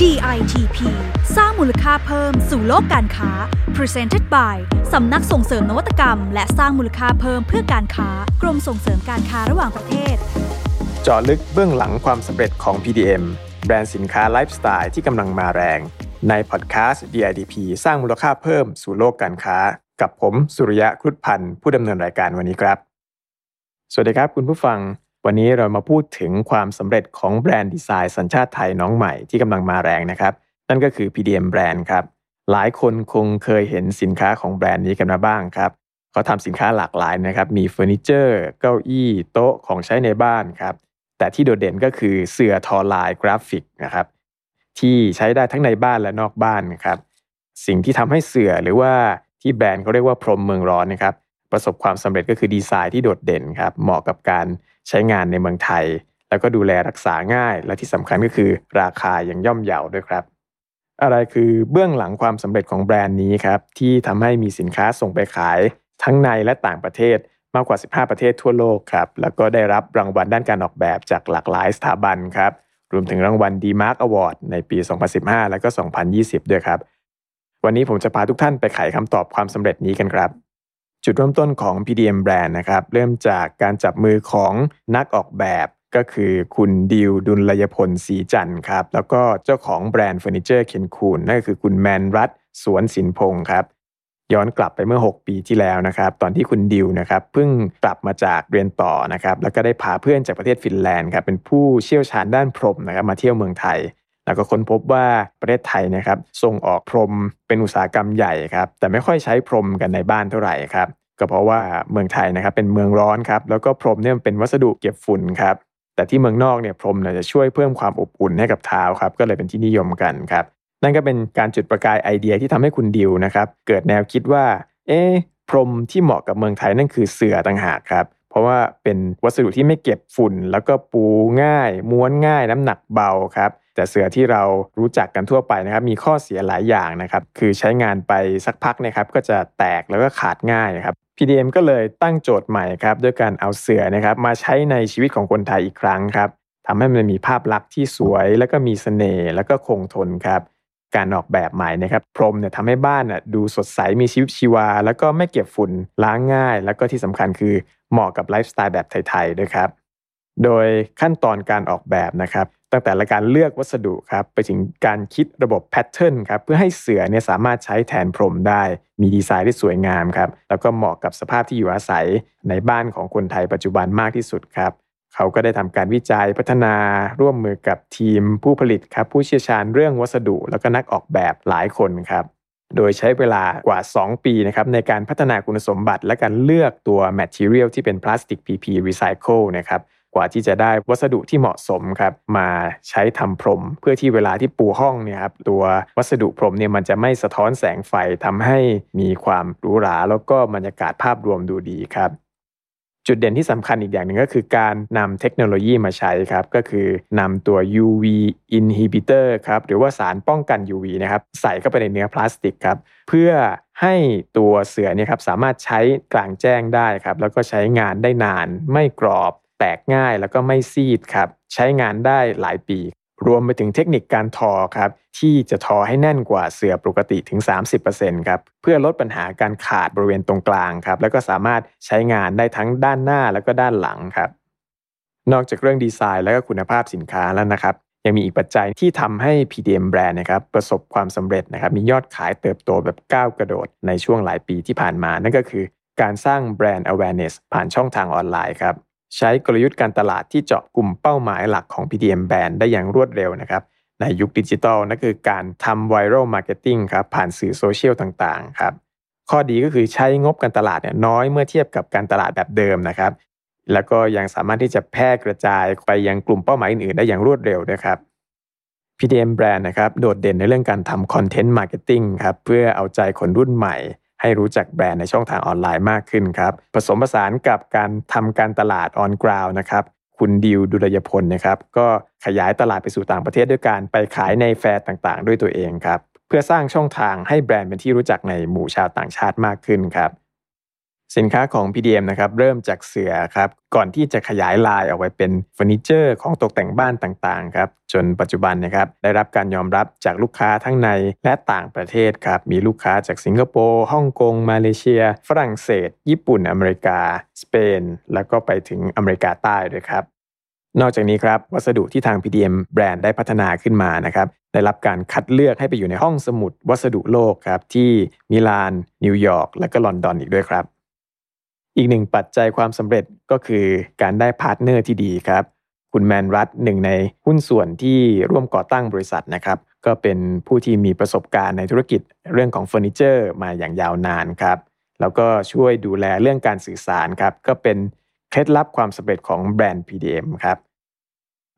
DITP สร้างมูลค่าเพิ่มสู่โลกการค้า Presented by สำนักส่งเสริมนวัตกรรม และสร้างมูลค่าเพิ่มเพื่อการค้ากรมส่งเสริมการค้าระหว่างประเทศ เจาะลึกเบื้องหลังความสำเร็จของ PDM แบรนด์สินค้าไลฟ์สไตล์ที่กำลังมาแรง ในพอดแคสต์ DIDP สร้างมูลค่าเพิ่มสู่โลกการค้า กับผมสุริยะครุฑพันธ์ผู้ดำเนินรายการวันนี้ครับ สวัสดีครับคุณผู้ฟัง วันนี้เรามาพูดถึงความสำเร็จของแบรนด์ดีไซน์สัญชาติไทยน้องใหม่ที่กำลังมาแรงนะครับ นั่นก็คือ PDM แบรนด์ครับ หลายคนคงเคยเห็นสินค้าของแบรนด์นี้กันมาบ้างครับเขาทำสินค้าหลากหลายนะครับ มีเฟอร์นิเจอร์ เก้าอี้ โต๊ะของใช้ในบ้านครับ แต่ที่โดดเด่นก็คือเสื่อทอลายกราฟิกนะครับ ที่ใช้ได้ทั้งในบ้านและนอกบ้านครับ สิ่งที่ทำให้เสื่อหรือว่าที่แบรนด์เขาเรียกว่าพรมเมืองร้อนนะครับ ประสบความสำเร็จก็คือดีไซน์ที่โดดเด่นครับ เหมาะกับการ ใช้งานในเมืองไทย แล้วก็ดูแลรักษาง่าย และที่สำคัญก็คือราคายังย่อมเยาด้วยครับ อะไรคือเบื้องหลังความสำเร็จของแบรนด์นี้ครับที่ทำให้มีสินค้าส่งไปขาย ทั้งในและต่างประเทศมากกว่า 15 ประเทศทั่วโลกครับ แล้วก็ได้รับรางวัลด้านการออกแบบจากหลากหลายสถาบันครับ รวมถึงรางวัล D-Mark Award ในปี 2015 และก็ 2020 ด้วยครับ วันนี้ผมจะพาทุกท่านไปไขคำตอบความสำเร็จนี้กันครับ จุดเริ่มต้นของ PDM Brand นะครับเริ่มจากการจับมือของนักออกแบบก็คือคุณดิวดุลยพลศรีจันทร์ครับ แล้วก็เจ้าของแบรนด์เฟอร์นิเจอร์ Kenkoon นั่นก็คือคุณแมนรัตสวนสินพงศ์ครับ ย้อนกลับไปเมื่อ 6 ปีที่แล้วนะครับ ตอนที่คุณดิวนะครับเพิ่งกลับมาจากเรียนต่อนะครับ แล้วก็ได้พาเพื่อนจากประเทศฟินแลนด์ครับเป็นผู้เชี่ยวชาญด้านพรมนะครับมาเที่ยวเมืองไทย แล้วก็ค้นพบว่าประเทศไทยนะครับส่งออกพรมเป็นอุตสาหกรรมใหญ่ครับแต่ไม่ค่อยใช้พรมกันในบ้านเท่าไหร่ครับก็เพราะว่าเมืองไทยนะครับเป็นเมืองร้อนครับแล้วก็พรมเนี่ยมันเป็นวัสดุเก็บฝุ่นครับแต่ที่เมืองนอกเนี่ยพรมเนี่ยจะช่วยเพิ่มความอบอุ่นให้กับเท้าครับก็เลยเป็นที่นิยมกันครับนั่นก็เป็นการจุดประกายไอเดียที่ทำให้คุณดิวนะครับเกิดแนวคิดว่าเอ๊พรมที่เหมาะกับเมืองไทยนั่นคือเสื่อต่างหากครับเพราะว่าเป็นวัสดุที่ไม่เก็บฝุ่น แล้วก็ปูง่าย ม้วนง่ายน้ำหนักเบาครับ แต่เสือที่เรารู้จักกันทั่วไปนะครับ มีข้อเสียหลายอย่างนะครับ คือใช้งานไปสักพักนะครับ ก็จะแตกแล้วก็ขาดง่ายครับ PDM ก็เลยตั้งโจทย์ใหม่ครับด้วยการเอาเสือนะครับ มาใช้ในชีวิตของคนไทยอีกครั้งครับทำให้มันมีภาพลักษณ์ที่สวย แล้วก็มีเสน่ห์แล้วก็คงทนครับการออกแบบใหม่นะครับพรมเนี่ยทำให้บ้านน่ะดูสดใสมีชีวิตชีวา แล้วก็ไม่เก็บฝุ่นล้างง่าย แล้วก็ที่สำคัญคือเหมาะกับไลฟ์สไตล์แบบไทยๆด้วยครับ โดยขั้นตอนการออกแบบนะครับ ตั้งแต่ละการเลือกวัสดุครับไปถึงการคิดระบบแพทเทิร์นครับเพื่อให้เสือเนี่ยสามารถใช้แทนพรมได้ มีดีไซน์ที่สวยงามครับแล้วก็เหมาะกับสภาพที่อยู่อาศัยในบ้านของคนไทยปัจจุบันมากที่สุดครับเขาก็ได้ทำการวิจัยพัฒนาร่วมมือกับทีมผู้ผลิตครับผู้เชี่ยวชาญเรื่องวัสดุ แล้วก็นักออกแบบหลายคนครับโดยใช้เวลากว่า 2 ปีนะครับในการพัฒนาคุณสมบัติและการเลือกตัว material ที่เป็นพลาสติก PP Recycle นะครับ กว่าที่จะได้วัสดุที่เหมาะสมครับมาใช้ทำพรม เพื่อที่เวลาที่ปูห้องเนี่ยครับตัววัสดุพรมเนี่ยมันจะไม่สะท้อนแสงไฟทำให้มีความหรูหราแล้วก็บรรยากาศภาพรวมดูดีครับจุดเด่นที่สำคัญอีกอย่างหนึ่งก็คือการนำเทคโนโลยีมาใช้ครับ ก็คือนำตัว UV inhibitor ครับหรือว่าสารป้องกัน UV นะครับใส่เข้าไปในเนื้อพลาสติกครับเพื่อให้ตัวเสือเนี่ยครับสามารถใช้กลางแจ้งได้ครับแล้วก็ใช้งานได้นานไม่กรอบ แตกง่ายแล้วก็ไม่ซีดครับ ใช้งานได้หลายปี รวมไปถึงเทคนิคการทอครับ ที่จะทอให้แน่นกว่าเสือปกติถึง 30%ครับ เพื่อลดปัญหาการขาดบริเวณตรงกลางครับ แล้วก็สามารถใช้งานได้ทั้งด้านหน้าแล้วก็ด้านหลังครับ นอกจากเรื่องดีไซน์และก็คุณภาพสินค้าแล้วนะครับยังมีอีกปัจจัยที่ทำให้ PDM Brand นะครับประสบความสำเร็จนะครับมียอดขายเติบโตแบบก้าวกระโดดในช่วงหลายปีที่ผ่านมา นั่นก็คือการสร้างแบรนด์ awareness ผ่านช่องทางออนไลน์ครับ ใช้กลยุทธ์การตลาดที่เจาะกลุ่มเป้าหมายหลักของ PDM Brand ได้อย่างรวดเร็วนะครับในยุคดิจิทัลนั่นคือการทำ viral marketing ครับผ่านสื่อโซเชียลต่างๆครับข้อดีก็คือใช้งบการตลาดเนี่ยน้อยเมื่อเทียบกับการตลาดแบบเดิมนะครับแล้วก็ยังสามารถที่จะแพร่กระจายไปยังกลุ่มเป้าหมายอื่นๆได้อย่างรวดเร็วนะครับ PDM Brand นะครับโดดเด่นในเรื่องการทำ content marketing ครับเพื่อเอาใจคนรุ่นใหม่ ให้รู้จักแบรนด์ในช่องทางออนไลน์มากขึ้นครับผสมผสานกับการทำการตลาด on ground นะครับคุณดิวดุลยพลนะครับก็ขยายตลาดไปสู่ต่างประเทศด้วยการไปขายในแฟร์ต่างๆ ด้วยตัวเองครับเพื่อสร้างช่องทางให้แบรนด์เป็นที่รู้จักในหมู่ชาวต่างชาติมากขึ้นครับ สินค้าของ PDM นะครับเริ่มจากเสื่อครับก่อนที่จะขยายลายออกไปเป็นเฟอร์นิเจอร์ของตกแต่งบ้านต่างๆครับจนปัจจุบันนะครับได้รับการยอมรับจากลูกค้าทั้งในและต่างประเทศครับมีลูกค้าจากสิงคโปร์ฮ่องกง มาเลเซีย ฝรั่งเศส ญี่ปุ่นอเมริกา สเปน แล้วก็ไปถึงอเมริกาใต้ด้วยครับนอกจากนี้ครับวัสดุที่ทาง PDM แบรนด์ได้พัฒนาขึ้นมานะครับได้รับการคัดเลือกให้ไปอยู่ในห้องสมุดวัสดุโลกครับที่มิลานนิวยอร์กและก็ลอนดอนอีกด้วยครับ อีกหนึ่งปัจจัยความสำเร็จก็คือการได้พาร์ทเนอร์ที่ดีครับ คุณแมนรัตหนึ่งในหุ้นส่วนที่ร่วมก่อตั้งบริษัทนะครับ ก็เป็นผู้ที่มีประสบการณ์ในธุรกิจเรื่องของเฟอร์นิเจอร์มาอย่างยาวนานครับ แล้วก็ช่วยดูแลเรื่องการสื่อสารครับ ก็เป็นเคล็ดลับความสำเร็จของแบรนด์ PDM ครับ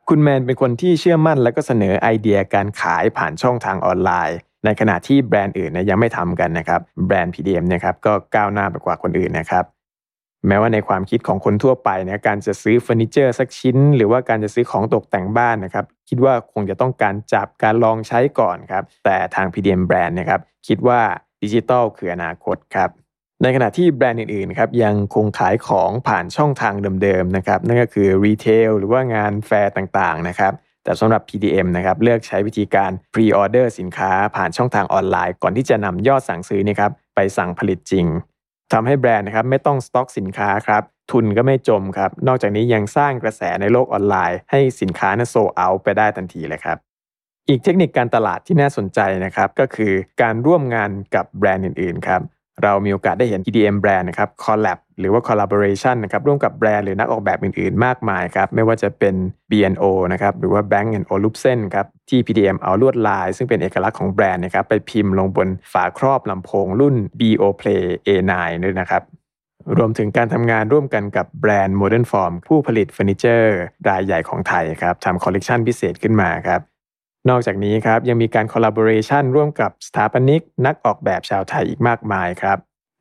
คุณแมนเป็นคนที่เชื่อมั่นและก็เสนอไอเดียการขายผ่านช่องทางออนไลน์ ในขณะที่แบรนด์อื่นนะยังไม่ทำกันนะครับ แบรนด์ PDM นะครับก็ก้าวหน้าไปกว่าคนอื่นนะครับ แม้ว่าในความคิดของคนทั่วไปนะการจะซื้อเฟอร์นิเจอร์สักชิ้น หรือว่าการจะซื้อของตกแต่งบ้านนะครับคิดว่าคงจะต้องการจับการลองใช้ก่อนครับแต่ทาง PDM แบรนด์นะครับคิดว่าดิจิทัลคืออนาคตครับในขณะที่แบรนด์อื่นๆครับยังคงขายของผ่านช่องทางเดิมๆนะครับนั่นก็คือ retail หรือว่างานแฟร์ต่างๆนะครับแต่สำหรับ PDM นะครับเลือกใช้วิธีการ pre-order สินค้าผ่านช่องทางออนไลน์ ก่อนที่จะนำยอดสั่งซื้อนี่ครับไปสั่งผลิตจริง ทำให้แบรนด์นะครับไม่ต้องสต็อกสินค้าครับทุนก็ไม่จมครับ นอกจากนี้ยังสร้างกระแสในโลกออนไลน์ ให้สินค้านั้นโซเอาไปได้ทันทีเลยครับ อีกเทคนิคการตลาดที่น่าสนใจนะครับ ก็คือการร่วมงานกับแบรนด์อื่นๆครับ เรามีโอกาสได้เห็น EDM แบรนด์นะครับ collab หรือว่า collaboration นะครับร่วมกับแบรนด์หรือนักออกแบบอื่นๆ มากมายครับ ไม่ว่าจะเป็น BNO นะครับหรือว่า Bank Olufsen ครับที่ PDM เอาลวดลาย ซึ่งเป็นเอกลักษณ์ของแบรนด์นะครับไปพิมพ์ลงบนฝาครอบลำโพงรุ่น BO Play A9 ด้วยนะครับรวมถึงการทำงานร่วมกันกับแบรนด์ Modern Form ผู้ผลิตเฟอร์นิเจอร์รายใหญ่ของไทยครับทำคอลเลกชันพิเศษขึ้นมาครับ นอกจากนี้ครับยังมีการ collaboration ร่วมกับสถาปนิก นักออกแบบชาวไทยอีกมากมายครับ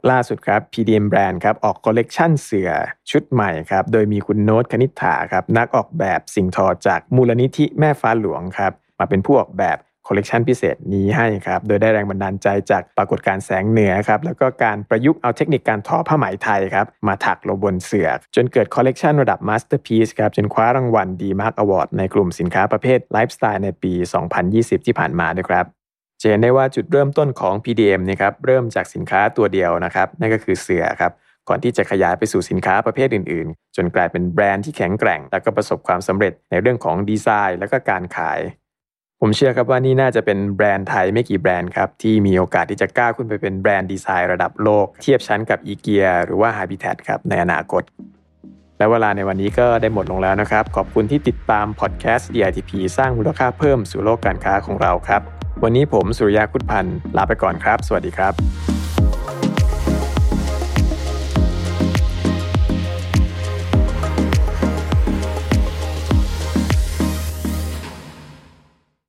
ล่าสุดครับ PDM Brand ครับออกคอลเลกชันเสื่อชุดใหม่ครับโดยมีคุณโน้ตคณิษฐาครับนักออกแบบสิ่งทอจากมูลนิธิแม่ฟ้าหลวงครับมาเป็นผู้ออกแบบ คอลเลกชันพิเศษนี้ให้ครับ โดยได้แรงบันดาลใจจากปรากฏการแสงเหนือครับ แล้วก็การประยุกต์เอาเทคนิคการทอผ้าไหมไทยครับ มาถักลงบนเสื่อจนเกิดคอลเลกชันระดับ masterpiece ครับ จนคว้ารางวัล DEmark Award ในกลุ่มสินค้าประเภทไลฟ์สไตล์ในปี 2020 ที่ผ่านมาด้วยครับจะเห็นได้ว่าจุดเริ่มต้นของ PDM นะครับเริ่มจากสินค้าตัวเดียวนะครับนั่นก็คือเสื่อครับก่อนที่จะขยายไปสู่สินค้าประเภทอื่นๆ จนกลายเป็นแบรนด์ที่แข็งแกร่ง และก็ประสบความสำเร็จในเรื่องของดีไซน์ และก็การขาย ผมเชื่อครับว่านี่น่าจะเป็นแบรนด์ไทยไม่กี่แบรนด์ครับ ที่มีโอกาสที่จะก้าวขึ้นไปเป็นแบรนด์ดีไซน์ระดับโลก เทียบชั้นกับอีเกียหรือว่า Habitat ครับในอนาคต และเวลาในวันนี้ก็ได้หมดลงแล้วนะครับ ขอบคุณที่ติดตามพอดแคสต์ DITP สร้างมูลค่าเพิ่มสู่โลกการค้าของเราครับ วันนี้ผมสุริยาคุดพันธ์ลาไปก่อนครับ สวัสดีครับ